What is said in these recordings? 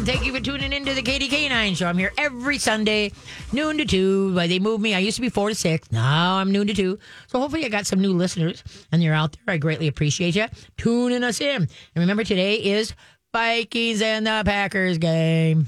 and thank you for tuning in to the KDK9 show. I'm here every Sunday, noon to 2. They moved me. I used to be 4 to 6. Now I'm noon to 2. So hopefully I got some new listeners and you're out there. I greatly appreciate you tuning us in. And remember, today is Vikings and the Packers game.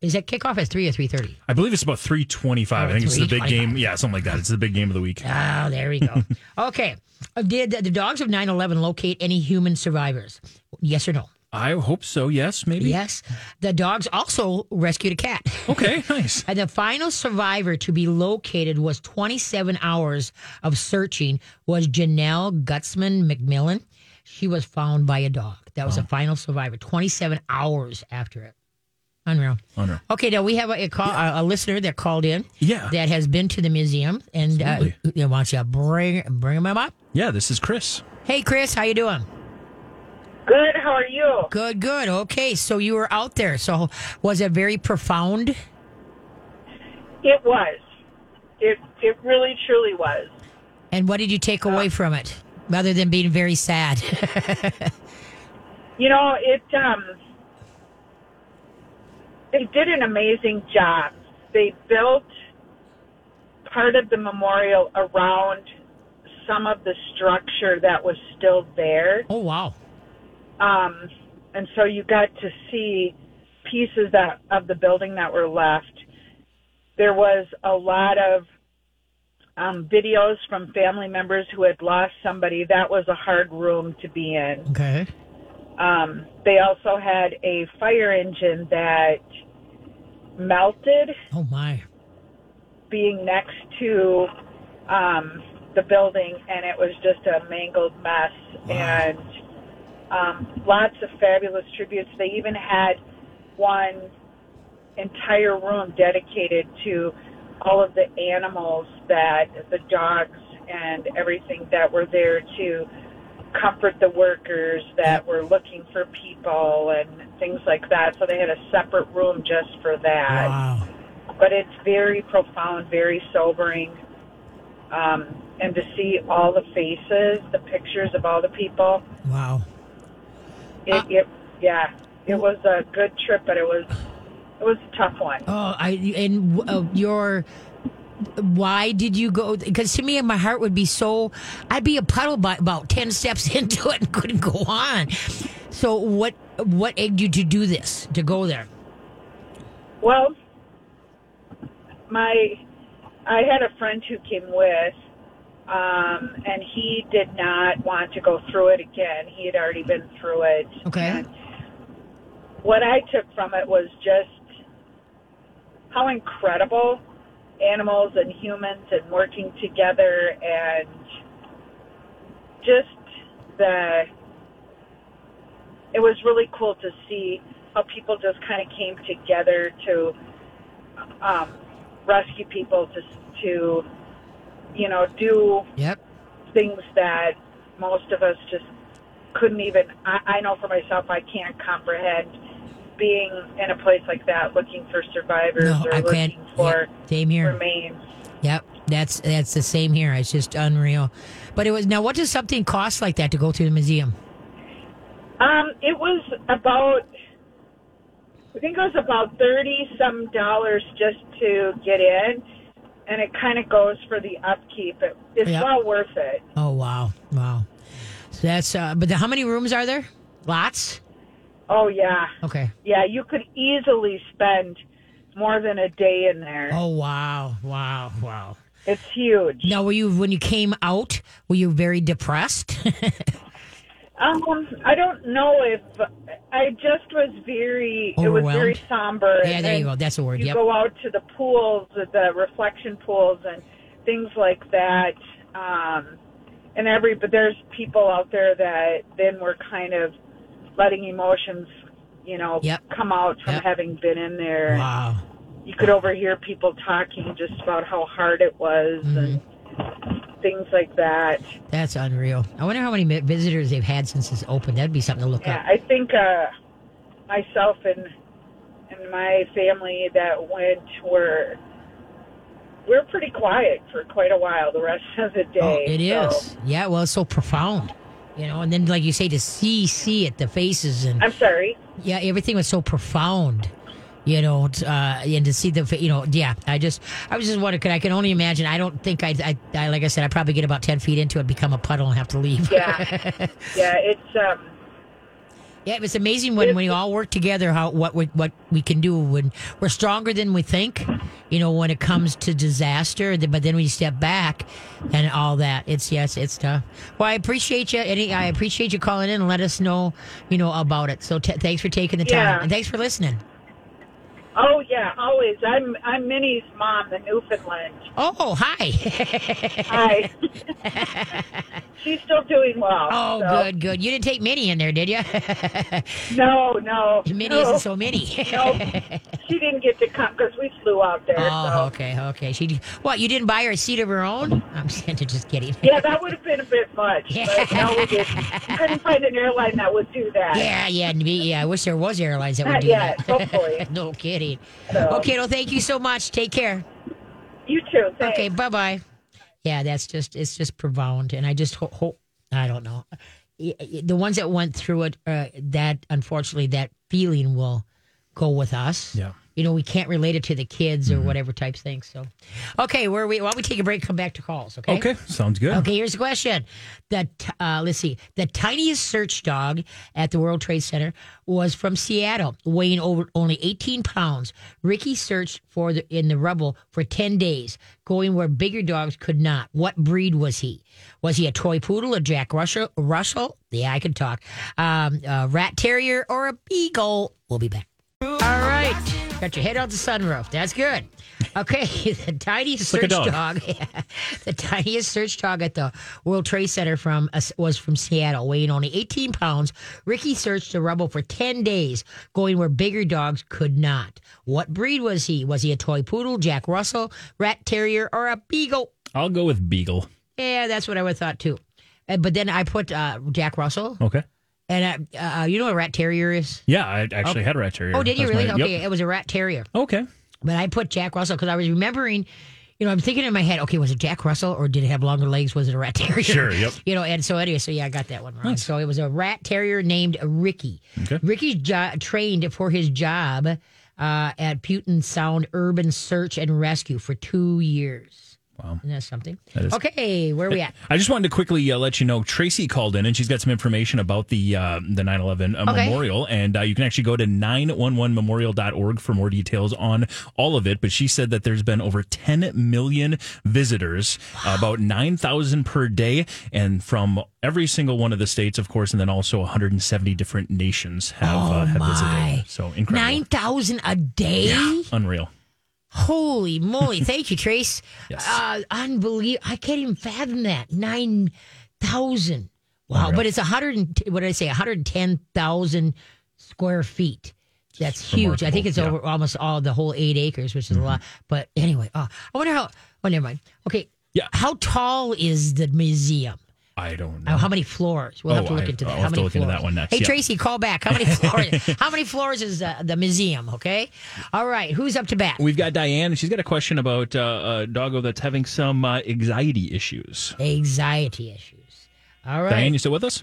Is that kickoff at 3 or 3.30? I believe it's about 325. Oh, I think it's the big game. Yeah, something like that. It's the big game of the week. Oh, there we go. okay. Uh, did the dogs of 9 11 locate any human survivors? Yes or no? I hope so. Yes, maybe. Yes. The dogs also rescued a cat. Okay, nice. And the final survivor to be located was 27 hours of searching was Genelle Guzman McMillan. She was found by a dog. That was the final survivor. 27 hours after it. Unreal. Unreal. Okay, now we have a, a, call, a, a listener that called in. Yeah. That has been to the museum and uh, wants you to bring bring him up. Yeah, this is Chris. Hey, Chris, how you doing? Good. How are you? Good, good. Okay, so you were out there. So was it very profound? It was. It it really truly was. And what did you take away from it, other than being very sad? You know, it um they did an amazing job. They built part of the memorial around some of the structure that was still there. oh wow! Um and so you got to see pieces that of the building that were left. There was a lot of um, videos from family members who had lost somebody. That was a hard room to be in. Okay. Um, they also had a fire engine that melted, Oh my! being next to um, the building, and it was just a mangled mess. And um, lots of fabulous tributes. They even had one entire room dedicated to all of the animals that the dogs and everything that were there to comfort the workers that were looking for people and things like that. So they had a separate room just for that. Wow! But it's very profound, very sobering. Um, and to see all the faces, the pictures of all the people, Wow! It, Uh, it yeah, it was a good trip, but it was it was a tough one. Oh, I and uh, your. Why did you go? Because to me, my heart would be so. I'd be a puddle by about ten steps into it and couldn't go on. So what? What egged you to do this? To go there? Well, my I had a friend who came with, um, and he did not want to go through it again. He had already been through it. Okay. And what I took from it was just how incredible animals and humans and working together and just the it was really cool to see how people just kind of came together to um, rescue people to to you know do Yep. things that most of us just couldn't even I, I know for myself I can't comprehend being in a place like that looking for survivors No, or I looking can't. for Yep, same here. remains. Yep. That's that's the same here. It's just unreal. But it was now. What does something cost like that to go to the museum? Um, it was about I think it was about thirty some dollars just to get in and it kind of goes for the upkeep. It, it's Yep. well worth it. Oh wow, wow. So that's. Uh, but the, how many rooms are there? Lots. Oh yeah. Okay. Yeah, you could easily spend more than a day in there. Oh wow, wow, wow. It's huge. Now, were you when you came out? Were you very depressed? Um, I don't know if I just was very. It was very somber. Yeah, there you go. That's the word, You yep. go out to the pools, the reflection pools, and things like that. Um, and every but there's people out there that then were kind of letting emotions, you know, Yep. come out from Yep. having been in there. wow. You could overhear people talking just about how hard it was Mm-hmm. and things like that. That's unreal. I wonder how many visitors they've had since it's opened. That'd be something to look Yeah, up. I think uh, myself and and my family that went were we're pretty quiet for quite a while. The rest of the Oh, day. it so- is. Yeah, well, it's so profound. You know, and then like you say, to see see it, the faces and I'm sorry. yeah, everything was so profound. You know, t- uh, and to see the, you know, yeah, I just, I was just wondering, could I can only imagine. I don't think I, I, I, like I said, I probably get about ten feet into it, become a puddle, and have to leave. Yeah, yeah. It's um, Yeah, it's amazing when, when we all work together how what we what we can do when we're stronger than we think. You know, when it comes to disaster, but then we step back and all that. It's yes, it's tough. Well, I appreciate you. Any, I appreciate you calling in and let us know. You know about it. So t- thanks for taking the time Yeah. and thanks for listening. Oh yeah, always. I'm I'm Minnie's mom in Newfoundland. Oh, hi. Hi. She's still doing well. oh, so- good, good. You didn't take Minnie in there, did you? No, no. Minnie no, isn't so Minnie. no. She didn't get to come because we flew out there. oh, so. okay, okay. She what? You didn't buy her a seat of her own? I'm just kidding. Yeah, that would have been a bit much. Yeah. But no, we didn't. Couldn't find an airline that would do that. Yeah, yeah, yeah. I wish there was airlines that would do yet, that. hopefully. no kidding. So- Okay, well, thank you so much. Take care. You too. Thanks. Okay, bye bye. Yeah, that's just it's just profound, and I just hope. Ho- I don't know. Y- y- The ones that went through it, uh, that unfortunately, that feeling will go with us. Yeah. You know, we can't relate it to the kids or whatever types things. So, okay, where we? Why don't we take a break? Come back to calls. Okay. Okay, sounds good. Okay, here's the question. The t- uh, let's see. The tiniest search dog at the World Trade Center was from Seattle, weighing over only 18 pounds. Ricky searched for the in the rubble for 10 days, going where bigger dogs could not. What breed was he? Was he a toy poodle, a Jack Russell? Russell? Yeah, I can talk. Um, a rat terrier or a beagle? We'll be back. All right. Got your head out the sunroof. That's good. Okay. the tiniest like search dog. dog. the tiniest search dog at the World Trade Center from uh, was from Seattle, weighing only 18 pounds. Ricky searched the rubble for 10 days, going where bigger dogs could not. What breed was he? Was he a toy poodle, Jack Russell, rat terrier, or a beagle? I'll go with Beagle. Yeah, that's what I would have thought too. Uh, but then I put uh, Jack Russell, Okay. And uh, uh, you know what a rat terrier is? Yeah, I actually had a rat terrier. Oh, did you That's really? my- okay, yep. it was a rat terrier. Okay. But I put Jack Russell because I was remembering, you know, I'm thinking in my head, okay, was it Jack Russell or did it have longer legs? Was it a rat terrier? Sure, yep. You know, and so anyway, so yeah, I got that one wrong. So it was a rat terrier named Ricky. Okay. Ricky's jo- trained for his job uh, at Puget Sound Urban Search and Rescue for two years. Wow. Isn't that something? That is- Okay, where are we at? I just wanted to quickly uh, let you know Tracy called in and she's got some information about the uh, the 9/11 uh, Okay. memorial and uh, you can actually go to 911memorial.org for more details on all of it but she said that there's been over 10 million visitors about 9,000 per day and from every single one of the states of course and then also 170 different nations have uh, Oh, have my. visited so incredible 9,000 a day? Yeah, unreal Holy moly. Thank you, Trace. Yes. Uh, unbelievable. I can't even fathom that. 9,000. Wow. But it's 100, and, what did I say? 110,000 square feet. That's huge. I think it's Remarkable, over almost all the whole eight acres, which is a lot. But anyway, oh, I wonder how. Oh, never mind. Okay. Yeah. How tall is the museum? I don't know Uh, How many floors? We'll have Oh, to look I- into that. I'll how have to many look into that one next, Hey, yeah. Tracy, call back. How many floors? how many floors is uh, the museum? Okay. All right. Who's up to bat? We've got Diane, and she's got a question about uh, a doggo that's having some uh, anxiety issues. Anxiety issues. All right. Diane, you still with us?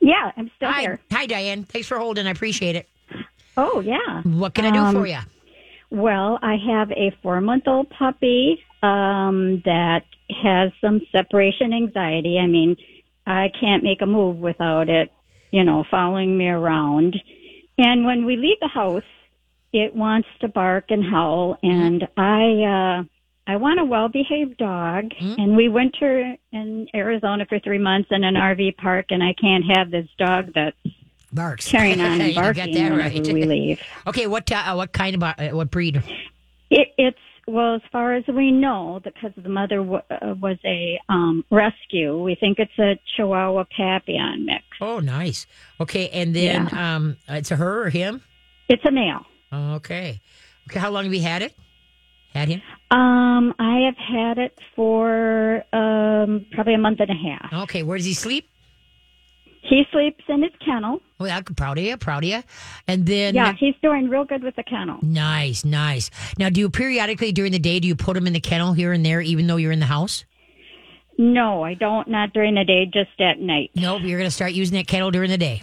Yeah, I'm still Hi, here. hi, Diane. Thanks for holding. I appreciate it. Oh, yeah. What can I do Um, for you? Well, I have a four month old puppy um, that has some separation anxiety. I mean, I can't make a move without it, you know, following me around. And when we leave the house, it wants to bark and howl. And I, uh, I want a well behaved dog. And we winter in Arizona for three months in an RV park, and I can't have this dog that's Barks. carrying on and barking whenever right. we leave. okay. What uh, what kind of uh, what breed? It, it's well, as far as we know, because the mother w- uh, was a um, rescue. We think it's a Chihuahua Papillon mix. Oh, nice. Okay, and then um, it's a her or him. It's a male. Okay. Okay. How long have you had it? Had him? Um, I have had it for um, probably a month and a half. Okay. Where does he sleep? He sleeps in his kennel. Well, I'm proud of you. Proud of you. And then Yeah, he's doing real good with the kennel. Nice, nice. Now, do you periodically during the day do you put him in the kennel here and there, even though you're in the house? No, I don't. Not during the day, just at night. Nope, you're going to start using that kennel during the day.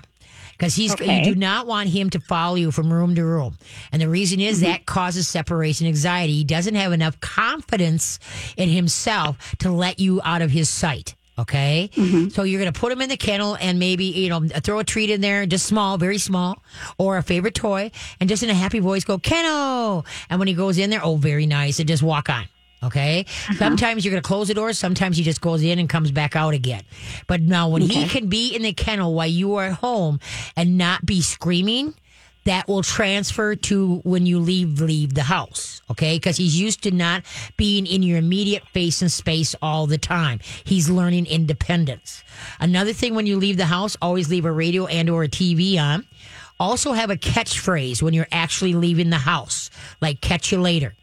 Because he's, Okay. you do not want him to follow you from room to room. And the reason is mm-hmm. that causes separation anxiety. He doesn't have enough confidence in himself to let you out of his sight. Okay. Mm-hmm. So you're going to put him in the kennel and maybe, you know, throw a treat in there, just small, very small, or a favorite toy, and just in a happy voice go, kennel. And when he goes in there, oh, very nice, and just walk on. Okay. Uh-huh. Sometimes you're going to close the doors. Sometimes he just goes in and comes back out again. But now, when he can be in the kennel while you are at home and not be screaming, that will transfer to when you leave leave the house. Okay, because he's used to not being in your immediate face and space all the time. He's learning independence. Another thing when you leave the house, always leave a radio and or a TV on. Also have a catchphrase when you're actually leaving the house, like "catch you later."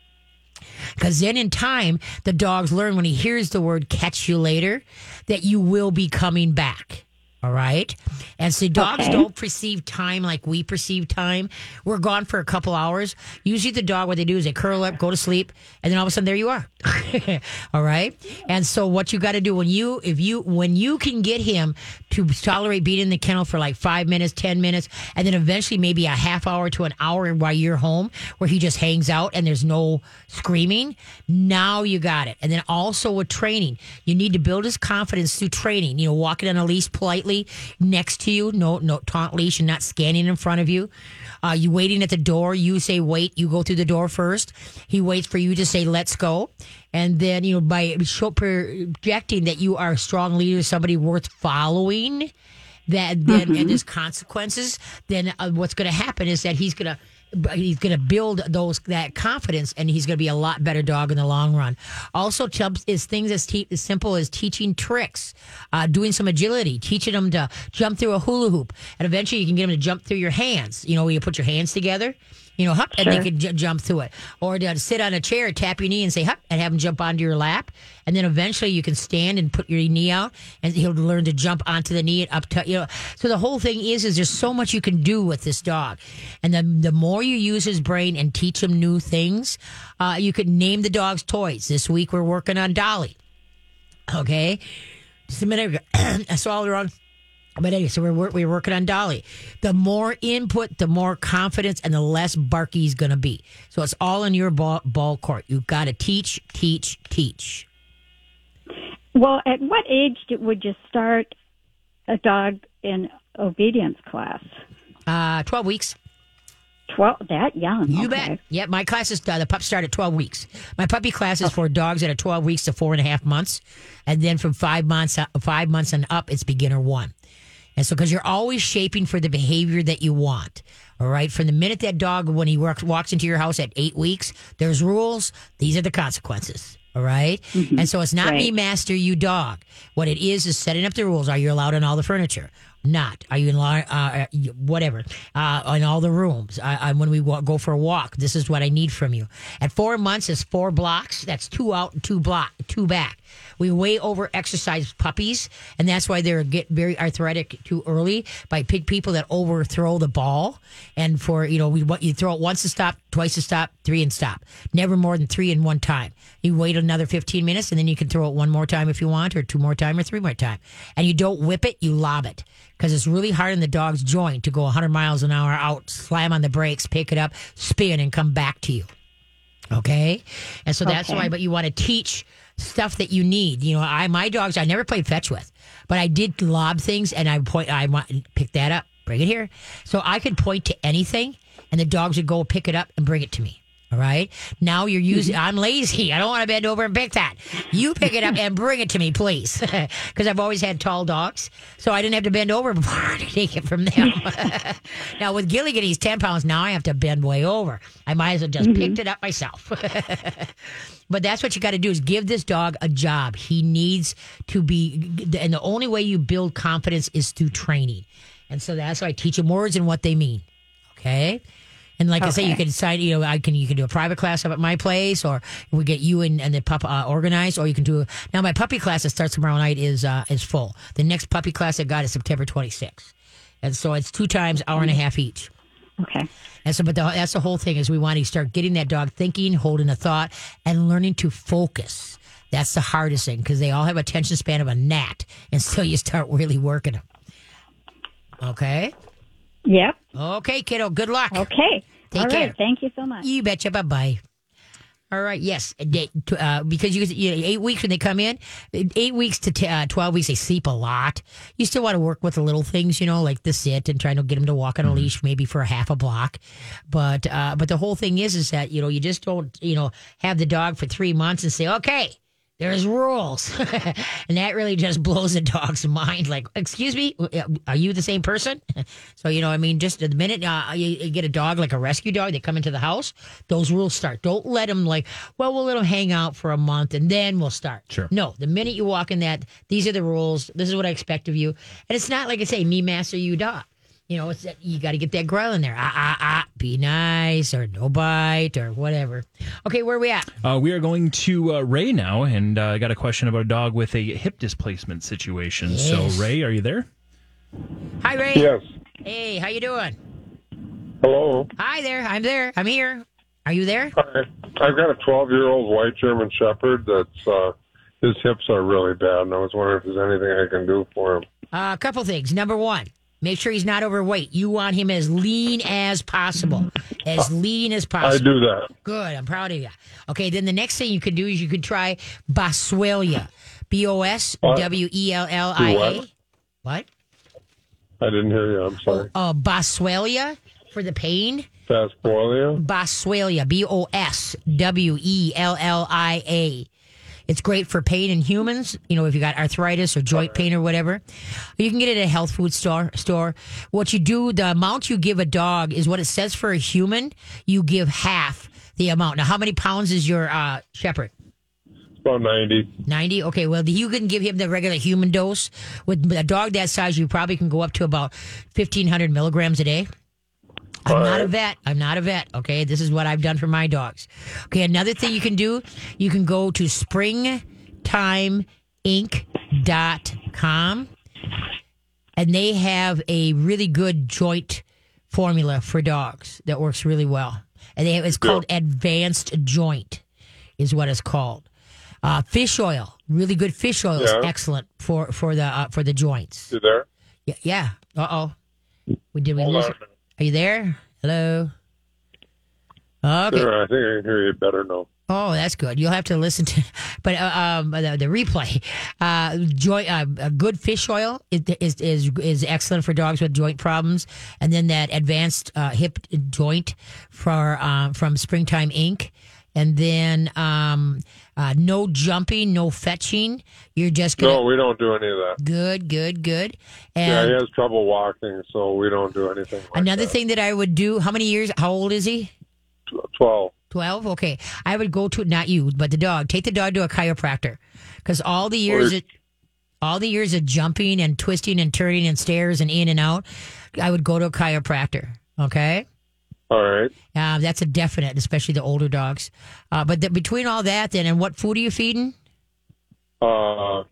Because then in time, the dogs learn when he hears the word catch you later that you will be coming back. All right. And so dogs Okay. don't perceive time like we perceive time. We're gone for a couple hours. Usually the dog, what they do is they curl up, go to sleep, and then all of a sudden there you are. all right. And so what you got to do when you, if you, when you can get him to tolerate being in the kennel for like five minutes, 10 minutes, and then eventually maybe a half hour to an hour while you're home where he just hangs out and there's no screaming. Now you got it. And then also with training, you need to build his confidence through training, you know, walking on a leash politely next to you, no, no taunt leash and not scanning in front of you. Uh, you waiting at the door, you say wait, you go through the door first. He waits for you to say let's go. And then, you know, by show, projecting that you are a strong leader, somebody worth following, that then and there's consequences, then uh, what's going to happen is that he's going to he's going to build those that confidence and he's going to be a lot better dog in the long run. Also, Chubbs is things as, te- as simple as teaching tricks, uh, doing some agility, teaching them to jump through a hula hoop, and eventually you can get them to jump through your hands. You know, where you put your hands together. You know, hup, and they Sure. can j- jump through it. Or to sit on a chair, tap your knee and say hup, and have him jump onto your lap. And then eventually you can stand and put your knee out, and he'll learn to jump onto the knee and up to, you know. So the whole thing is, is there's so much you can do with this dog. And the, the more you use his brain and teach him new things, uh, you could name the dog's toys. This week we're working on Dolly. Okay. Just a minute ago. I saw the wrong. But anyway, so we're we're working on Dolly. The more input, the more confidence, and the less barky he's going to be. So it's all in your ball, ball court. You've got to teach, teach, teach. Well, at what age would you start a dog in obedience class? Uh, twelve weeks. Twelve. That young? You okay. bet. Yeah, my class is uh, the pup start at twelve weeks. My puppy class is for dogs that are twelve weeks to four and a half months, and then from five months uh, five months and up, it's beginner one. And so, because you're always shaping for the behavior that you want. All right. From the minute that dog, when he walks, walks into your house at eight weeks, there's rules. These are the consequences. All right? And so it's not me, master, you dog. What it is is setting up the rules. Are you allowed in all the furniture? Not. Are you in law? Uh, uh, whatever. Uh, in all the rooms. Uh, uh, when we go for a walk, this is what I need from you. At four months, is four blocks. That's two out and two block, two back. We way over exercise puppies, and that's why they're get very arthritic too early by big people that overthrow the ball. And for you know, we what you throw it once to stop, twice to stop, three and stop. Never more than three in one time. You wait another fifteen minutes, and then you can throw it one more time if you want, or two more time, or three more time. And you don't whip it, you lob it because it's really hard in the dog's joint to go 100 miles an hour out, slam on the brakes, pick it up, spin, and come back to you. Okay. And so that's Okay. why, but you want to teach stuff that you need. You know, I, my dogs, I never played fetch with, but I did lob things and I point, I want, pick that up, bring it here. So I could point to anything and the dogs would go pick it up and bring it to me. All right. Now you're using, mm-hmm. I'm lazy. I don't want to bend over and pick that. You pick it up and bring it to me, please. Because I've always had tall dogs. So I didn't have to bend over before to take it from them. now with Gilligan, he's 10 pounds. Now I have to bend way over. I might as well just mm-hmm. picked it up myself. But that's what you got to do is give this dog a job. He needs to be, and the only way you build confidence is through training. And so that's why I teach him words and what they mean. Okay. And like I say, you can decide, you know, I can, you can do a private class up at my place or we get you and, and the pup uh, organized or you can do, now my puppy class that starts tomorrow night is, uh, is full. The next puppy class I got is September 26th. And so it's two times hour and a half each. Okay. And so, but the, that's the whole thing is we want to start getting that dog thinking, holding a thought, and learning to focus. That's the hardest thing because they all have attention span of a gnat until you start really working them. Okay. Yep. Okay, kiddo. Good luck. Okay. Take All right. care. Thank you so much. You betcha. Bye bye. All right. Yes. They- Uh, because you, you eight weeks when they come in, eight weeks to t- uh, twelve weeks they sleep a lot. You still want to work with the little things, you know, like the sit and trying to get them to walk on a leash, maybe for a half a block. But uh, but the whole thing is is that you know you just don't you know have the dog for three months and say okay. There's rules, and that really just blows the dog's mind. Like, excuse me, are you the same person? So you know, I mean, just the minute uh, you, you get a dog like a rescue dog, they come into the house, those rules start. Don't let them like, well, we'll let them hang out for a month and then we'll start. Sure. No, the minute you walk in that, these are the rules. This is what I expect of you, and it's not like I say, me master, you dog. You know, it's that you got to get that growl in there. Ah, ah, ah, be nice or no bite or whatever. Okay, where are we at? Uh, we are going to uh, Ray now, and uh, I got a question about a dog with a hip displacement situation. Yes. So, Ray, are you there? Hi, Ray. Yes. Hey, how you doing? Hello. Hi there. I'm there. I'm here. Are you there? Hi. I've got a 12 year old white German Shepherd that's, uh, his hips are really bad, and I was wondering if there's anything I can do for him. Uh, a couple things. Number one, make sure he's not overweight. You want him as lean as possible. As lean as possible. I do that. Good. I'm proud of you. Okay, then the next thing you could do is you could try Boswellia. B O S W E L L I A. what? I didn't hear you. I'm sorry. Uh, Boswellia for the pain. Faspolia? Boswellia. B O S W E L L I A. It's great for pain in humans. You know, if you got arthritis or joint pain or whatever, you can get it at a health food store. Store. What you do, the amount you give a dog is what it says for a human. You give half the amount. Now, how many pounds is your uh, shepherd? About 90. 90 okay well you can give him the regular human dose with a dog that size you probably can go up to about 1500 milligrams a day i'm not a vet i'm not a vet okay this is what i've done for my dogs okay another thing you can do you can go to springtimeinc.com and they have a really good joint formula for dogs that works really well and they have, it's called advanced joint is what it's called uh, fish oil, really good fish oil is excellent for for the uh, for the joints. You there? Yeah. yeah. Uh oh. We did we Hold lose? on it? Are you there? Hello. Okay. Sure, I think I can hear you better now. Oh, that's good. You'll have to listen to, but uh, um, the, the replay. Uh, joint, uh, good fish oil is, is is is excellent for dogs with joint problems, and then that advanced uh, hip joint for uh, from Springtime Inc. And then um, uh, no jumping, no fetching. You're just gonna No, we don't do any of that. good, good, good. Yeah, he has trouble walking, so we don't do anything like another that. thing that I would do. How many years? How old is he? 12. 12 okay i would go to not you but the dog take the dog to a chiropractor because all the years all the years of jumping and twisting and turning and stairs and in and out i would go to a chiropractor okay All right. uh, that's a definite especially the older dogs uh, but the, between all that then and what food are you feeding Uh,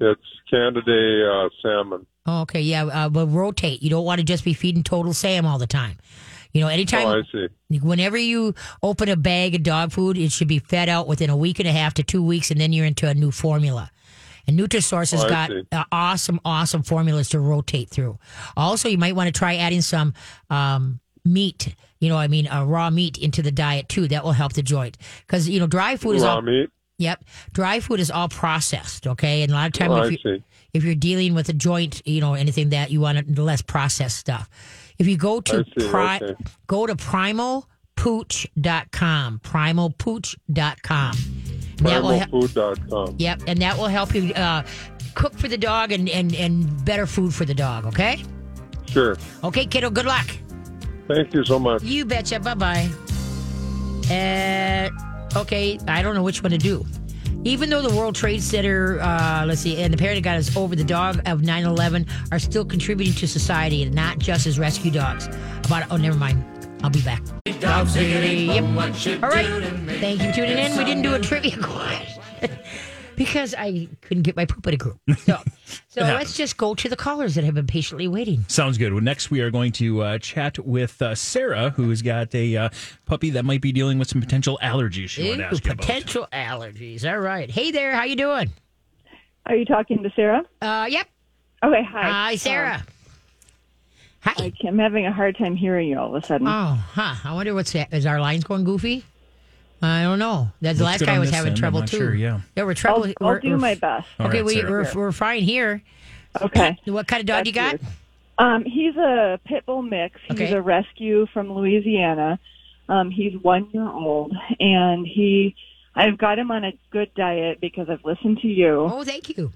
it's Canidae uh, salmon. oh, okay yeah uh, but rotate you don't want to just be feeding total sam all the time you know anytime Oh, I see. Whenever you open a bag of dog food, it should be fed out within a week and a half to two weeks, and then you're into a new formula. And Nutrisource has Oh, got uh, awesome, awesome formulas to rotate through. Also, you might want to try adding some um, meat. You know, I mean, uh, raw meat into the diet too. That will help the joint because you know dry food is Raw all. meat? Yep, dry food is all processed. Okay, and a lot of times Oh, if you, if you're dealing with a joint, you know, anything that you want to less processed stuff. If you go to see, pri- okay. go to primalpooch.com, primalpooch.com. Will help, yep, and that will help you uh, cook for the dog and, and, and better food for the dog, okay? Sure. Okay, kiddo, good luck. Thank you so much. You betcha. Bye bye. Uh, okay, I don't know which one to do. Even though the World Trade Center, uh, let's see, and the Pentagon is over, the dog of 9 11 are still contributing to society and not just as rescue dogs. About Oh, never mind. I'll be back. Dogs Yep. All right. Thank you for tuning in. We didn't do a trivia question. Because I couldn't get my poop in a group. So, so let's just go to the callers that have been patiently waiting. Sounds good. Well, next, we are going to uh, chat with uh, Sarah, who's got a uh, puppy that might be dealing with some potential allergies. She wanted to ask you about. potential allergies. All right. Hey there. How you doing? Are you talking to Sarah? Uh, yep. Okay, hi. Hi, Sarah. Um, Hi. I, I'm having a hard time hearing you all of a sudden. Oh, huh. I wonder what's that. Is our lines going goofy? I don't know. That the Looks last good guy was having end. I'm trouble not too. sure, yeah. Yeah, we're I'll, trouble. I'll we're, do we're- my best. Okay, right, we, we're we're fine here. Okay. What kind of dog That's you got? weird. Um, he's a pit bull mix. He's Okay. a rescue from Louisiana. Um, he's one year old, and he. I've got him on a good diet because I've listened to you. Oh, thank you.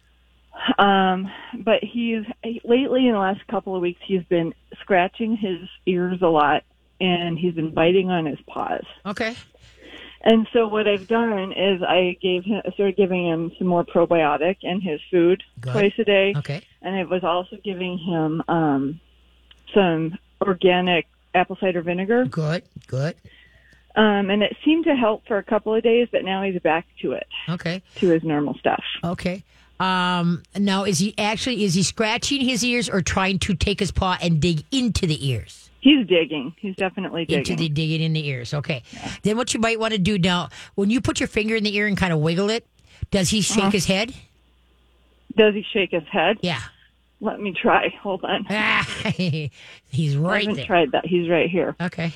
Um, but he's lately in the last couple of weeks he's been scratching his ears a lot, and he's been biting on his paws. Okay. And so what I've done is I gave him, started giving him some more probiotic in his food Good. twice a day, Okay. and I was also giving him um, some organic apple cider vinegar. Good. Good. Um, and it seemed to help for a couple of days, but now he's back to it, Okay. to his normal stuff. Okay. Um, now, is he actually is he scratching his ears or trying to take his paw and dig into the ears? He's digging. He's definitely digging. Into the digging in the ears. Okay. Then what you might want to do now, when you put your finger in the ear and kind of wiggle it, does he shake uh-huh. his head? Does he shake his head? Yeah. Let me try. Hold on. He's I right haven't there. tried that. He's right here. Okay.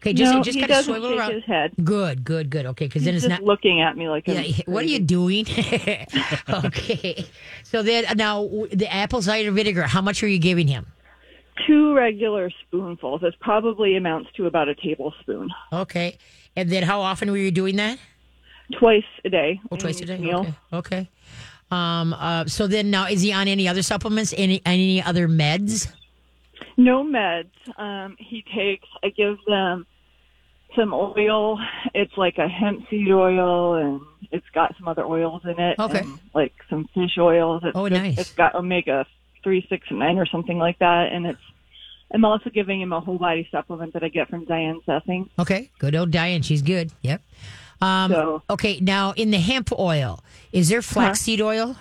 Okay. Just no, just kind of swivel shake around. his head. Good. Good. Good. Okay. Because then He's it's not. looking at me like Yeah, what are you doing? okay. So then uh, now the apple cider vinegar, how much are you giving him? Two regular spoonfuls. It probably amounts to about a tablespoon. Okay. And then how often were you doing that? Twice a day. Oh, twice a day. Meal. Okay. Okay. Um, uh, so then now is he on any other supplements? Any any other meds? No meds. Um, he takes. I give them some oil. It's like a hemp seed oil, and it's got some other oils in it. Okay. like some fish oils. It's, Oh, nice. It's got omega three, six, nine, or something like that. And it's. I'm also giving him a whole body supplement that I get from Diane Sessing. Okay. Good old Diane. She's good. Yep. Um, So- okay. Now in the hemp oil, is there flaxseed oil?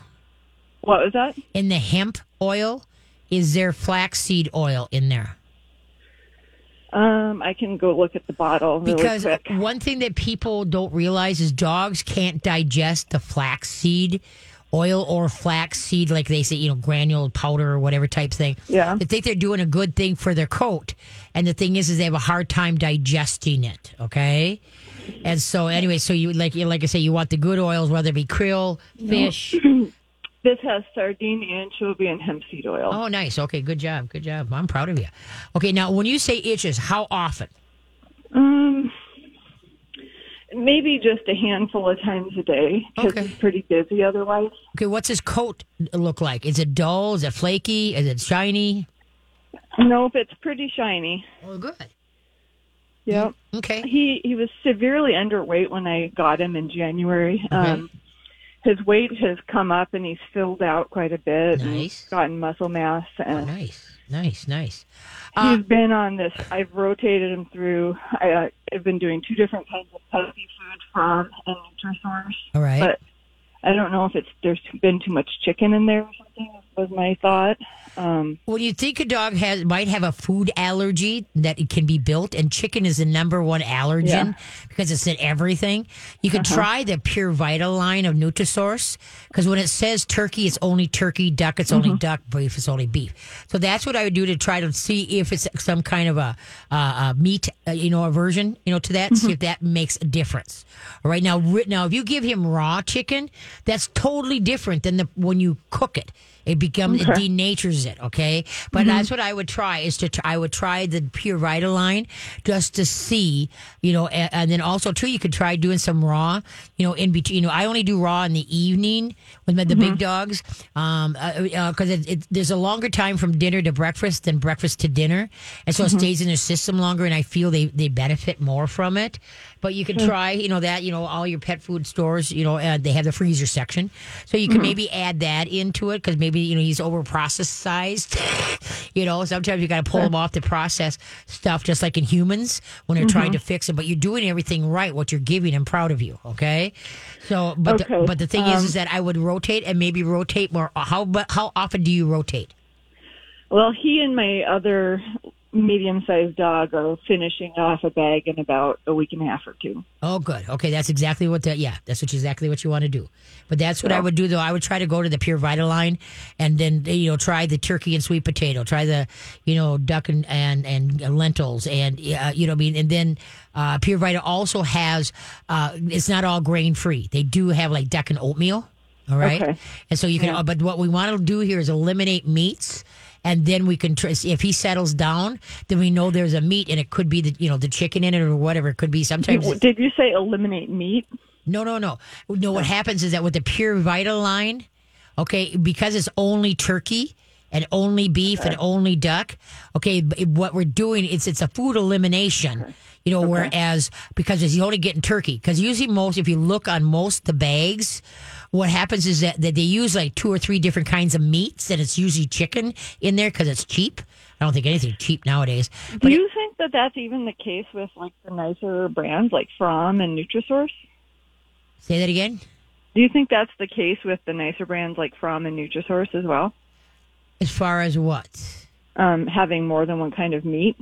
What was that? In the hemp oil, is there flaxseed oil in there? Um, I can go look at the bottle really because quick. one thing that people don't realize is dogs can't digest the flaxseed oil or flax seed, like they say, you know, granule powder or whatever type thing. Yeah. They think they're doing a good thing for their coat, and the thing is, is they have a hard time digesting it. Okay. And so, anyway, so you like, like I say, you want the good oils, whether it be krill, fish. This has sardine, anchovy, and hemp seed oil. Oh, nice. Okay, good job, good job. I'm proud of you. Okay, now when you say itches, how often? Um, maybe just a handful of times a day because Okay. he's pretty busy otherwise. Okay, what's his coat look like? Is it dull? Is it flaky? Is it shiny? Nope, it's pretty shiny. Oh, good. Yep. Okay. He he was severely underweight when I got him in January. Um, his weight has come up and he's filled out quite a bit. Nice. gotten muscle mass Oh, and nice, nice, nice. Uh, he's been on this. I've rotated him through. I, uh, I've been doing two different kinds of puppy food Fromm and Nutrisource. all right. but I don't know if it's there's been too much chicken in there or something. Was my thought. Um, Well, you think a dog has might have a food allergy that it can be built, and chicken is the number one allergen Yeah. Uh-huh. because it's in everything. You could try the Pure Vita line of Nutrisource because when it says turkey, it's only turkey, duck, it's Mm-hmm. only duck, beef, it's only beef. So that's what I would do to try to see if it's some kind of a, uh, a meat, uh, you know, aversion, you know, to that. Mm-hmm. See if that makes a difference. All right now, now if you give him raw chicken, that's totally different than the when you cook it. It becomes it denatures it. Okay, but Mm-hmm. that's what I would try is to I would try the Pure Vita line just to see, you know, and, and then also too you could try doing some raw, you know, in between. You know, I only do raw in the evening with the Mm-hmm. big dogs, um, because uh, 'cause it, it, there's a longer time from dinner to breakfast than breakfast to dinner, and so Mm-hmm. it stays in their system longer, and I feel they they benefit more from it. But you can hmm. try, you know, that you know all your pet food stores, you know, uh, they have the freezer section, so you can hmm. maybe add that into it because maybe you know he's over processed. you know, sometimes you got to pull him off the process stuff, just like in humans when they're trying to mm-hmm. fix it. But you're doing everything right. What you're giving, I'm proud of you. Okay. So, but the, but the thing is, is um, that I would rotate and maybe rotate more. How but how often do you rotate? Well, he and my other medium-sized dog are finishing off a bag in about a week and a half or two. Oh, good. Okay, that's exactly what the yeah, that's what exactly what you want to do. But that's what I would do though. I would try to go to the Pure Vita line, and then you know try the turkey and sweet potato, try the you know duck and and, and lentils, and uh, you know I mean, and then. Uh, Pure Vita also has, uh, it's not all grain free. They do have like duck and oatmeal. All right. Okay. And so you can, but what we want to do here is eliminate meats. And then we can, tr- if he settles down, then we know there's a meat and it could be the, you know, the chicken in it or whatever. It could be sometimes. it's- Did you say eliminate meat? no, no, no. No, what happens is that with the Pure Vita line, okay, because it's only turkey and only beef and only duck, okay, what we're doing it's it's a food elimination. You know, whereas because it's only getting turkey, because usually most, if you look on most the bags, what happens is that, that they use like two or three different kinds of meats, and it's usually chicken in there because it's cheap. I don't think anything's cheap nowadays. Do you think that that's even the case with like the nicer brands like Fromm and Nutrisource? Say that again. Do you think that's the case with the nicer brands like Fromm and Nutrisource as well? As far as what? Um, having more than one kind of meat?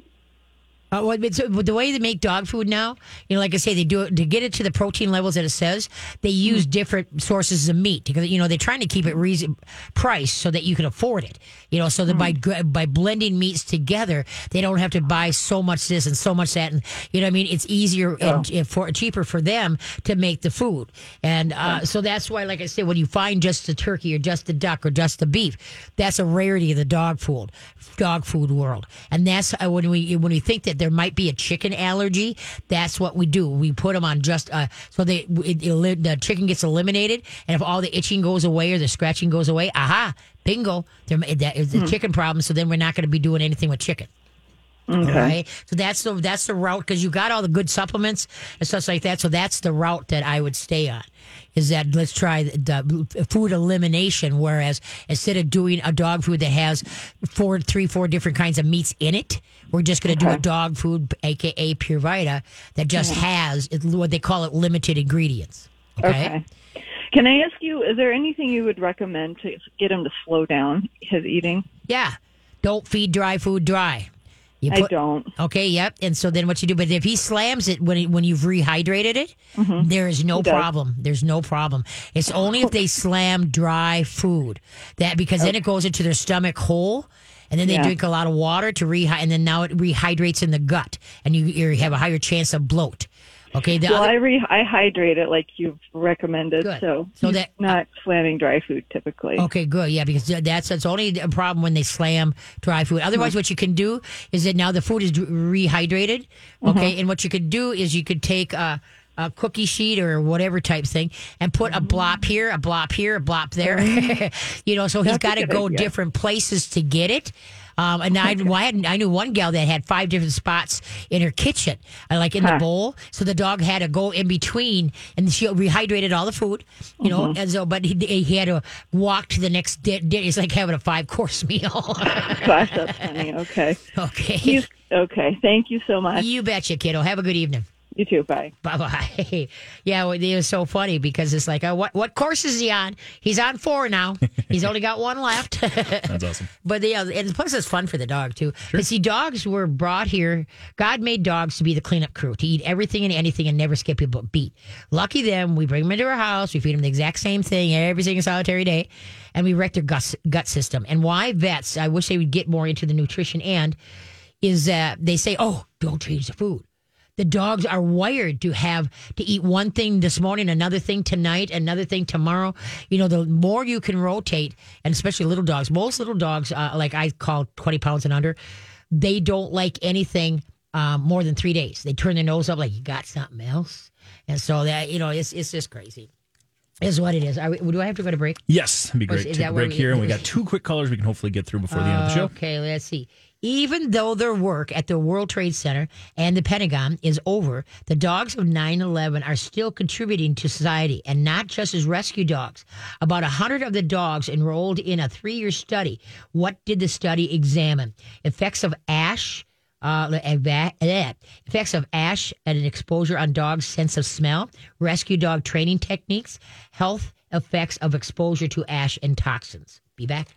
Uh, well, uh, the way they make dog food now, you know, like I say, they do it to get it to the protein levels that it says. They use different sources of meat because you know they're trying to keep it reason price so that you can afford it. You know, so that by gr- by blending meats together, they don't have to buy so much this and so much that, and you know, what I mean, it's easier and, and for cheaper for them to make the food. And uh, so that's why, like I said, when you find just the turkey or just the duck or just the beef, that's a rarity of the dog food dog food world. And that's uh, when we when we think that there might be a chicken allergy, that's what we do. We put them on just uh, so they it, it, the chicken gets eliminated, and if all the itching goes away or the scratching goes away, aha, bingo, there that is the chicken problem. So then we're not going to be doing anything with chicken. Okay. Right. So that's the that's the route because you got all the good supplements and stuff like that. So that's the route that I would stay on. Is that let's try the, the food elimination? Whereas instead of doing a dog food that has four, three, four different kinds of meats in it, we're just going to do a dog food, aka Pure Vita, that just has what they call it limited ingredients. Okay. Okay. Can I ask you, is there anything you would recommend to get him to slow down his eating? Yeah. Don't feed dry food dry. You I don't. Okay, yep. And so then what you do, but if he slams it when it, when you've rehydrated it, there is no Mm-hmm. problem. There's no problem. It's only if they slam dry food that because then it goes into their stomach whole. And then they Yeah. drink a lot of water to rehydrate, and then now it rehydrates in the gut, and you, you have a higher chance of bloat. Okay, the Well, other, I re- I hydrate it like you've recommended, Good. so So that- uh, not slamming dry food typically. Okay, good. Yeah, because that's that's only a problem when they slam dry food. Otherwise, mm-hmm. what you can do is that now the food is rehydrated. Mm-hmm. Okay, and what you could do is you could take a, a cookie sheet or whatever type thing and put a blop mm-hmm. here, a blop here, a blop there. you know, so he's That's got to go idea. different places to get it. Um, and I, I, knew one gal that had five different spots in her kitchen, uh, like in the bowl. So the dog had to go in between, and she rehydrated all the food, you know. Mm-hmm. And so, but he, he had to walk to the next di- di- It's like having a five course meal. Gosh, that's funny. Okay. okay, okay. Thank you so much. you betcha, kiddo. Have a good evening. You too. Bye. Bye bye. yeah, it was so funny because it's like, uh, what what course is he on? He's on four now. He's only got one left. That's awesome. But yeah, and plus it's fun for the dog too. But see, dogs were brought here. God made dogs to be the cleanup crew, to eat everything and anything and never skip a beat. Lucky them. We bring them into our house. We feed them the exact same thing every single solitary day, and we wreck their gut gut system. And why vets? I wish they would get more into the nutrition and is that they say, oh, don't change the food. The dogs are wired to have to eat one thing this morning, another thing tonight, another thing tomorrow. You know, the more you can rotate, and especially little dogs. Most little dogs, uh, like I call twenty pounds and under, they don't like anything um, more than three days. They turn their nose up like you got something else, and so that you know, it's it's just crazy. Is what it is. Are we, do I have to go to break? Yes, it'd be is- great. is Take a break we- here, and we got two quick callers we can hopefully get through before the end of the show. Okay, let's see. Even though their work at the World Trade Center and the Pentagon is over, the dogs of 9 11 are still contributing to society and not just as rescue dogs. About 100 of the dogs enrolled in a three year study. What did the study examine? Effects of ash. Uh, eh, effects of ash and an exposure on dogs' sense of smell, rescue dog training techniques, health effects of exposure to ash and toxins. Be back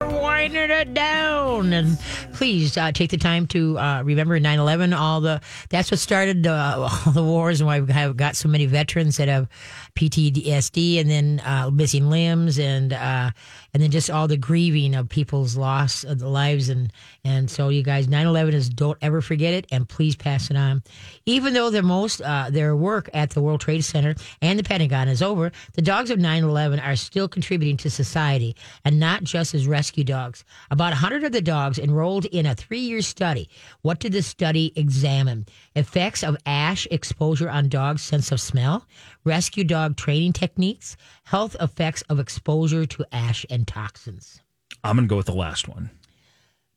winding it down. And please uh, take the time to uh, remember 9-11 all the that's what started uh, all the wars and why we have got so many veterans that have ptsd and then uh, missing limbs and uh, and then just all the grieving of people's loss of the lives. And and so you guys 9-11 is don't ever forget it and please pass it on. Even though their most uh, their work at the world trade center and the pentagon is over the dogs of 9-11 are still contributing to society and not just as rescue dogs. About 100 of the dogs enrolled in a three-year study. What did the study examine? Effects of ash exposure on dogs sense of smell rescue dog training techniques health effects of exposure to ash and toxins I'm going to go with the last one.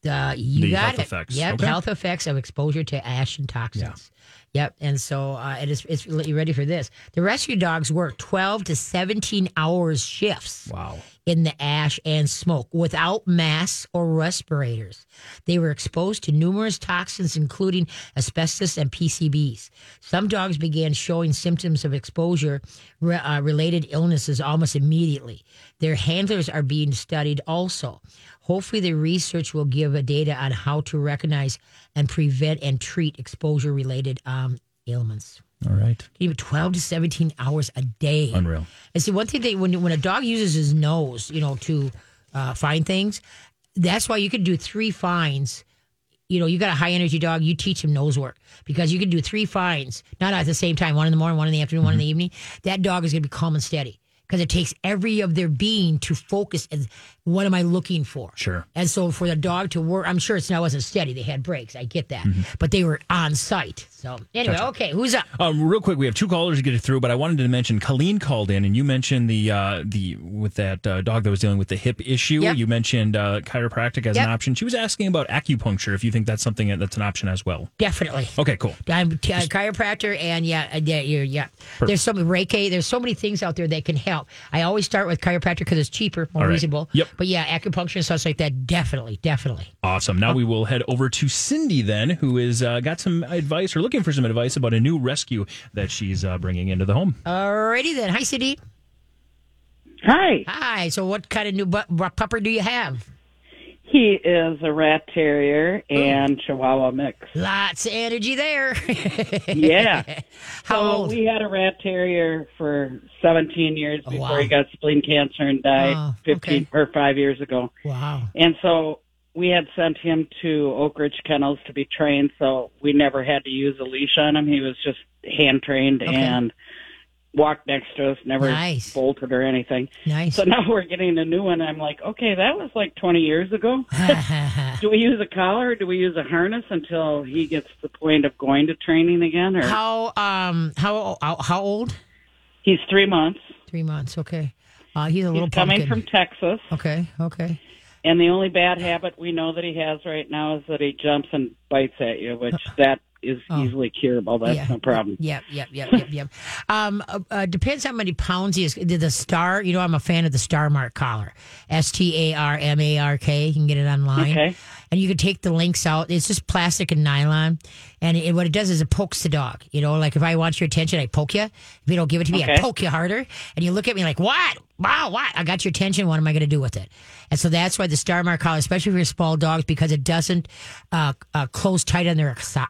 uh, you The got health it. effects. Yep, Okay. health effects of exposure to ash and toxins. Yep, and so uh, it is. It's you ready for this? The rescue dogs work twelve to seventeen hours shifts Wow. in the ash and smoke without masks or respirators. They were exposed to numerous toxins, including asbestos and PCBs. Some dogs began showing symptoms of exposure re- uh, related illnesses almost immediately. Their handlers are being studied also. Hopefully, the research will give a data on how to recognize and prevent and treat exposure related um, ailments. All right. Even 12 to 17 hours a day. Unreal. And see, one thing that when when a dog uses his nose, you know, to uh, find things, that's why you can do three finds. You know, you got a high energy dog, you teach him nose work because you can do three finds, not at the same time, one in the morning, one in the afternoon, one in the evening. That dog is going to be calm and steady because it takes every of their being to focus. And what am I looking for? Sure. And so for the dog to work, I'm sure it's now wasn't steady. They had breaks. I get that, Mm-hmm. but they were on site. So anyway, okay, who's up? Um, real quick, we have two callers to get it through, but I wanted to mention Colleen called in, and you mentioned the uh, the with that uh, dog that was dealing with the hip issue. Yep. You mentioned uh, chiropractic as Yep. an option. She was asking about acupuncture. If you think that's something that's an option as well. Definitely. Okay, cool. I'm t- a chiropractor, and yeah, uh, yeah, yeah. There's so many Reiki. There's so many things out there that can help. I always start with chiropractor because it's cheaper, more right. reasonable. Yep. But yeah, acupuncture and stuff like that, definitely, definitely. Awesome. Now we will head over to Cindy then, who is uh, got some advice or looking for some advice about a new rescue that she's uh, bringing into the home. Alrighty then. Hi, Cindy. Hi. Hi. So, what kind of new bu- bu- pupper do you have? He is a rat terrier and Chihuahua mix. Lots of energy there. Yeah. How so old? we had a rat terrier for 17 years Oh, before wow. he got spleen cancer and died Oh, 15 okay. or 5 years ago. wow. And so we had sent him to Oak Ridge Kennels to be trained, so we never had to use a leash on him. He was just hand trained Okay. and walked next to us, never Nice. bolted or anything. Nice. So now we're getting a new one. I'm like, okay, that was like 20 years ago. do we use a collar or do we use a harness until he gets to the point of going to training again? Or how um how how, how old? he's three months. Three months. Okay. Uh, he's a little He's coming from Texas, Okay. Okay. and the only bad habit we know that he has right now is that he jumps and bites at you, which that is Oh. easily curable. That's Yeah. no problem. Yep, yep, yep, yep, yep. Um, uh, uh, depends how many pounds he is. The, the star, you know, I'm a fan of the Star Mark collar. S T A R M A R K. You can get it online. Okay. And you can take the links out. It's just plastic and nylon. And it, what it does is it pokes the dog. You know, like if I want your attention, I poke you. If you don't give it to me, I poke you harder. And you look at me like, what? Wow, what? I got your attention. What am I going to do with it? And so that's why the Star Mark collar, especially for small dogs, because it doesn't uh, uh, close tight on their exo-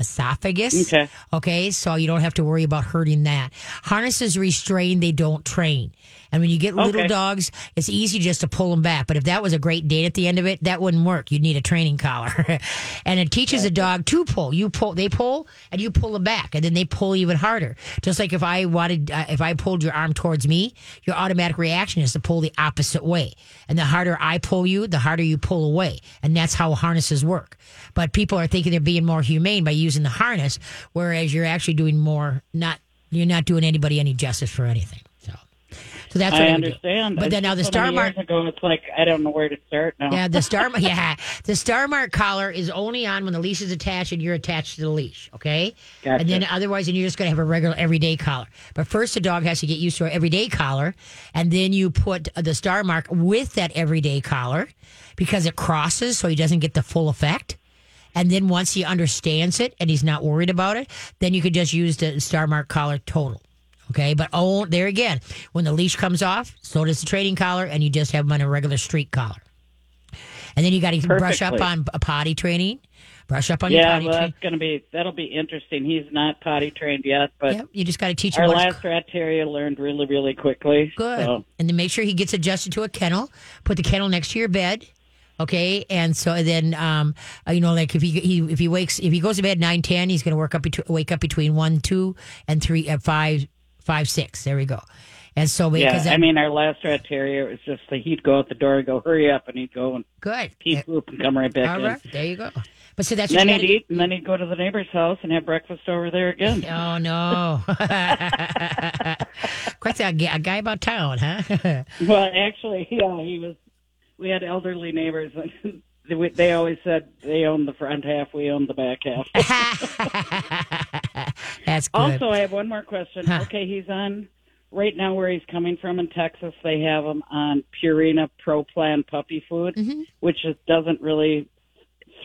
esophagus. Okay. Okay, so you don't have to worry about hurting that. Harnesses restrain, they don't train. And when you get little dogs, it's easy just to pull them back. But if that was a great date at the end of it, that wouldn't work. You'd need a training collar. and it teaches a dog to pull. You pull, they pull, and you pull them back, and then they pull even harder. Just like if I wanted, uh, if I pulled your arm towards me, your automatic reaction is to pull the opposite way. And the harder I pull you, the harder you pull away. And that's how harnesses work. But people are thinking they're being more humane by using the harness, whereas you're actually doing more, not, you're not doing anybody any justice for anything. So that's what I I understand. But then now the so Star Mark. ago, it's like I don't know where to start now. Yeah, the star. yeah, the star mark collar is only on when the leash is attached and you're attached to the leash. Okay, Gotcha. and then otherwise, then you're just gonna have a regular everyday collar. But first, the dog has to get used to an everyday collar, and then you put the star mark with that everyday collar because it crosses, so he doesn't get the full effect. And then once he understands it and he's not worried about it, then you could just use the star mark collar total. Okay, but oh, there again, when the leash comes off, so does the trading collar, and you just have them on a regular street collar. And then you got to brush up on a potty training, brush up on your Yeah, potty well, training. that's going to be that'll be interesting. He's not potty trained yet, but Yep, you just got to teach him our last rat terrier learned really, really quickly. good, So, and then make sure he gets adjusted to a kennel. Put the kennel next to your bed. Okay, and so then, um, uh, you know, like if he, he if he wakes if he goes to bed nine ten, he's going to work up between wake up between one two and three uh, five five six. There we go. And so we. yeah, because I mean, our last rat terrier was just like he'd go out the door and go, "Hurry up!" and he'd go and good. pee poop and come right back All in. right, there you go. But so that's then he'd eat, and then he'd go to the neighbor's house and have breakfast over there again. Oh no! Quite a, a guy about town, huh? Well, actually, yeah, he was. We had elderly neighbors, and they- they always said they owned the front half, we owned the back half. that's good. Also, I have one more question. Huh. Okay, he's on right now where he's coming from in Texas. They have him on Purina Pro Plan puppy food, Mm-hmm. which doesn't really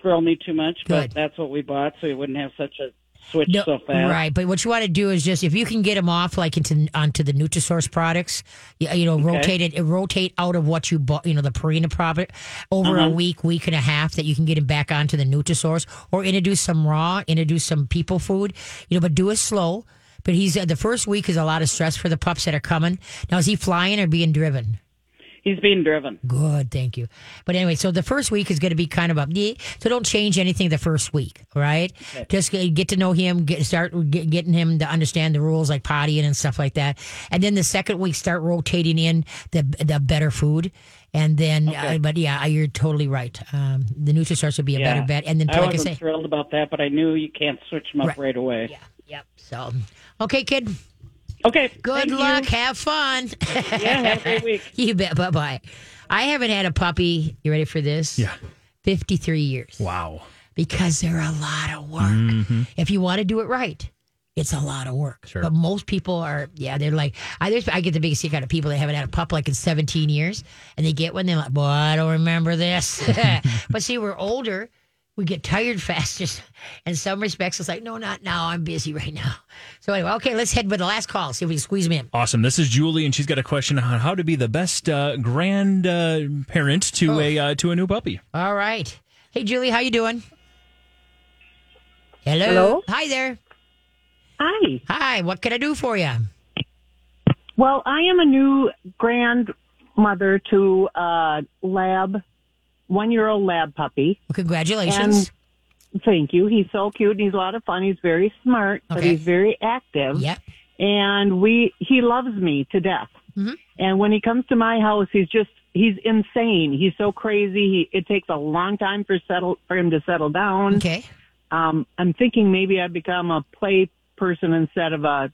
thrill me too much, Good. but that's what we bought, so he wouldn't have such a switch No, so fast. Right, but what you want to do is just if you can get them off like into onto the Nutrisource products, you, you know, rotate it, rotate out of what you bought, you know, the Purina product over Uh-huh. a week, week and a half that you can get them back onto the Nutrisource, or introduce some raw, introduce some people food, you know, but do it slow. But he's uh, the first week is a lot of stress for the pups that are coming. Now, is he flying or being driven? He's being driven. Good, thank you. But anyway, so the first week is going to be kind of a yeah, so don't change anything the first week, right? Just get to know him, get start get, getting him to understand the rules like pottying and stuff like that, and then the second week start rotating in the the better food. And then, uh, but yeah, you're totally right. Um, the Nutrisource would be a Yeah. better bet. And then, I like wasn't say, thrilled about that, but I knew you can't switch them up Right. right, away. yeah, yep. So, okay, kid, Okay. good thank you. luck, have fun. Yeah, have a great week. you bet. Bye bye. I haven't had a puppy. You ready for this? Yeah. 53 years. Wow. because they're a lot of work. Mm-hmm. If you want to do it right, it's a lot of work. Sure. But most people are, yeah, they're like, I, there's, I get the biggest kick out of people that haven't had a pup like in 17 years, and they get one, they're like, boy, I don't remember this. but see, we're older. We get tired faster. In some respects, it's like, no, not now. I'm busy right now. So anyway, okay, let's head with the last call. See if we can squeeze them in. Awesome. This is Julie, and she's got a question on how to be the best uh, grand uh, parent to Oh. a uh, to a new puppy. All right. Hey, Julie, how you doing? Hello. Hello? Hi there. Hi. Hi. What can I do for you? Well, I am a new grandmother to a lab, one year old lab puppy. Well, congratulations. Thank you. He's so cute and he's a lot of fun. He's very smart, but he's very active. Yep. And we, he loves me to death. Mhm. And when he comes to my house, he's just, he's insane. He's so crazy. He, it takes a long time for settle, for him to settle down. Okay. Um, I'm thinking maybe I become a play person instead of a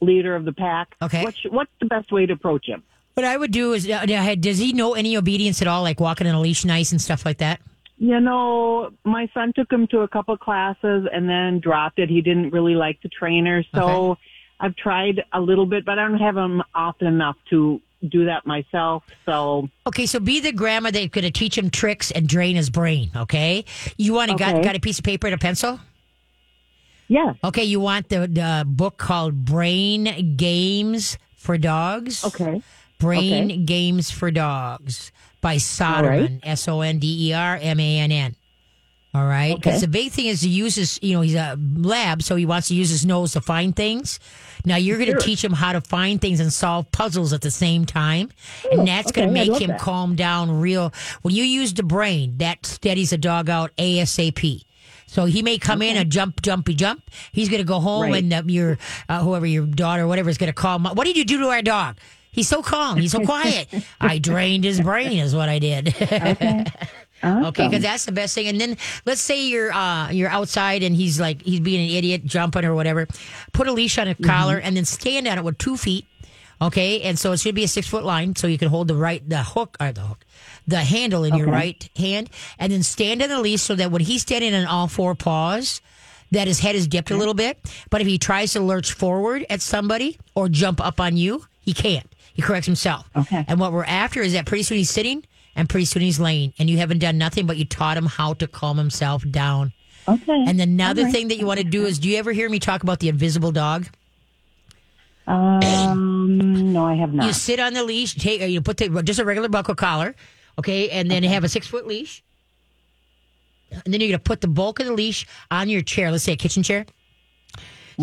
leader of the pack. Okay. What's, what's the best way to approach him? What I would do is, uh, does he know any obedience at all, like walking on a leash nice and stuff like that? You know, my son took him to a couple classes and then dropped it. He didn't really like the trainer, so I've tried a little bit, but I don't have him often enough to do that myself. So Okay, so be the grandma that's going to teach him tricks and drain his brain. Okay, you want to got Okay. got a piece of paper and a pencil? yes, Okay, you want the, the book called Brain Games for Dogs? okay, Brain Okay. Games for Dogs by Sondermann, S O N D E R M A N N. All right, because Okay. the big thing is he uses, you know, he's a lab, so he wants to use his nose to find things. Now you're going to Sure. teach him how to find things and solve puzzles at the same time, and that's going to make him that. calm down. Real when you use the brain, that steadies a dog out ASAP. So he may come in and jump, jumpy, jump. He's going to go home, Right. and uh, your uh, whoever your daughter, or whatever, is going to call. him. What did you do to our dog? He's so calm. He's so quiet. I drained his brain, is what I did. Okay, okay, because that's the best thing. And then let's say you're uh, you're outside and he's like he's being an idiot, jumping or whatever. Put a leash on a collar and then stand on it with two feet. Okay, and so it should be a six foot line, so you can hold the right the hook or the hook, the handle in your right hand, and then stand on the leash so that when he's standing on all four paws, that his head is dipped a little bit. But if he tries to lurch forward at somebody or jump up on you, he can't. He corrects himself. Okay. And what we're after is that pretty soon he's sitting and pretty soon he's laying, and you haven't done nothing, but you taught him how to calm himself down. Okay. And another right. thing that you want to do is, do you ever hear me talk about the invisible dog? Um, no, I have not. You sit on the leash, take you put the, just a regular buckle collar, okay, and then have a six foot leash. And then you're gonna put the bulk of the leash on your chair. Let's say a kitchen chair.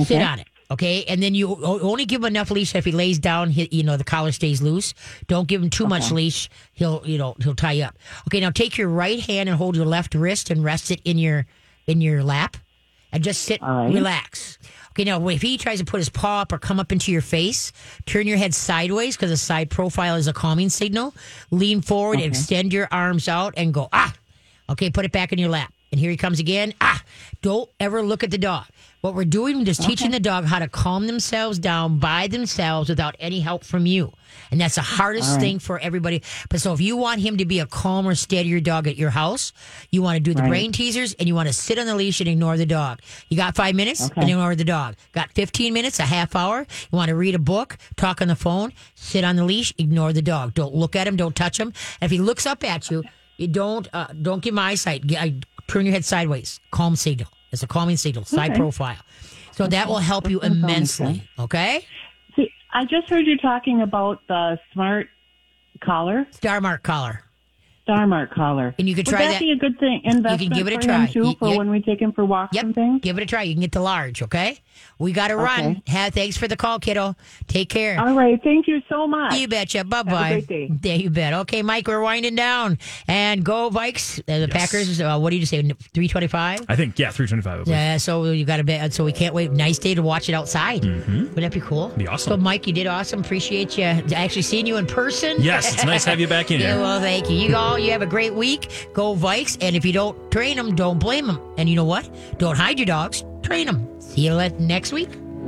Sit on it, okay, and then you only give him enough leash. If he lays down, he, you know the collar stays loose. Don't give him too much leash. He'll you know he'll tie you up. Okay, now take your right hand and hold your left wrist and rest it in your in your lap, and just sit, right. relax. Okay, now if he tries to put his paw up or come up into your face, turn your head sideways because a side profile is a calming signal. Lean forward, and extend your arms out, and go ah. Okay, put it back in your lap. And here he comes again. Ah, don't ever look at the dog. What we're doing is teaching the dog how to calm themselves down by themselves without any help from you. And that's the hardest thing for everybody. But so if you want him to be a calmer, steadier dog at your house, you want to do the Right. brain teasers and you want to sit on the leash and ignore the dog. You got five minutes Okay. and ignore the dog. Got 15 minutes, a half hour. You want to read a book, talk on the phone, sit on the leash, ignore the dog. Don't look at him, don't touch him. And if he looks up at you, you don't uh, don't give him eyesight. I- Turn your head sideways. Calm signal. It's a calming signal. Side Okay. profile. So that will help you immensely. Okay. See, I just heard you talking about the smart collar, Star mark collar. star mark collar. And you could Would try that, that- be a good thing investment give it a try. too, Y- for yeah. when we take him for walks and things? Give it a try. You can get the large. Okay. We got to run. Okay. Ha- thanks for the call, kiddo. Take care. All right. Thank you so much. You betcha. Bye bye. great day. Yeah, you bet. Okay, Mike, we're winding down. And go Vikes. Uh, the Packers, uh, what did you say? 325? I think yeah, three twenty five. Yeah, so you got to bet. So we can't wait. Nice day to watch it outside. Mm-hmm. Would that be cool? Be awesome. So, Mike, you did awesome. Appreciate you actually seeing you in person. Yes, it's nice to have you back in Yeah, here. well, thank you. You all, you have a great week. Go Vikes. And if you don't train them, don't blame them. And you know what? Don't hide your dogs. Train them. See you next week.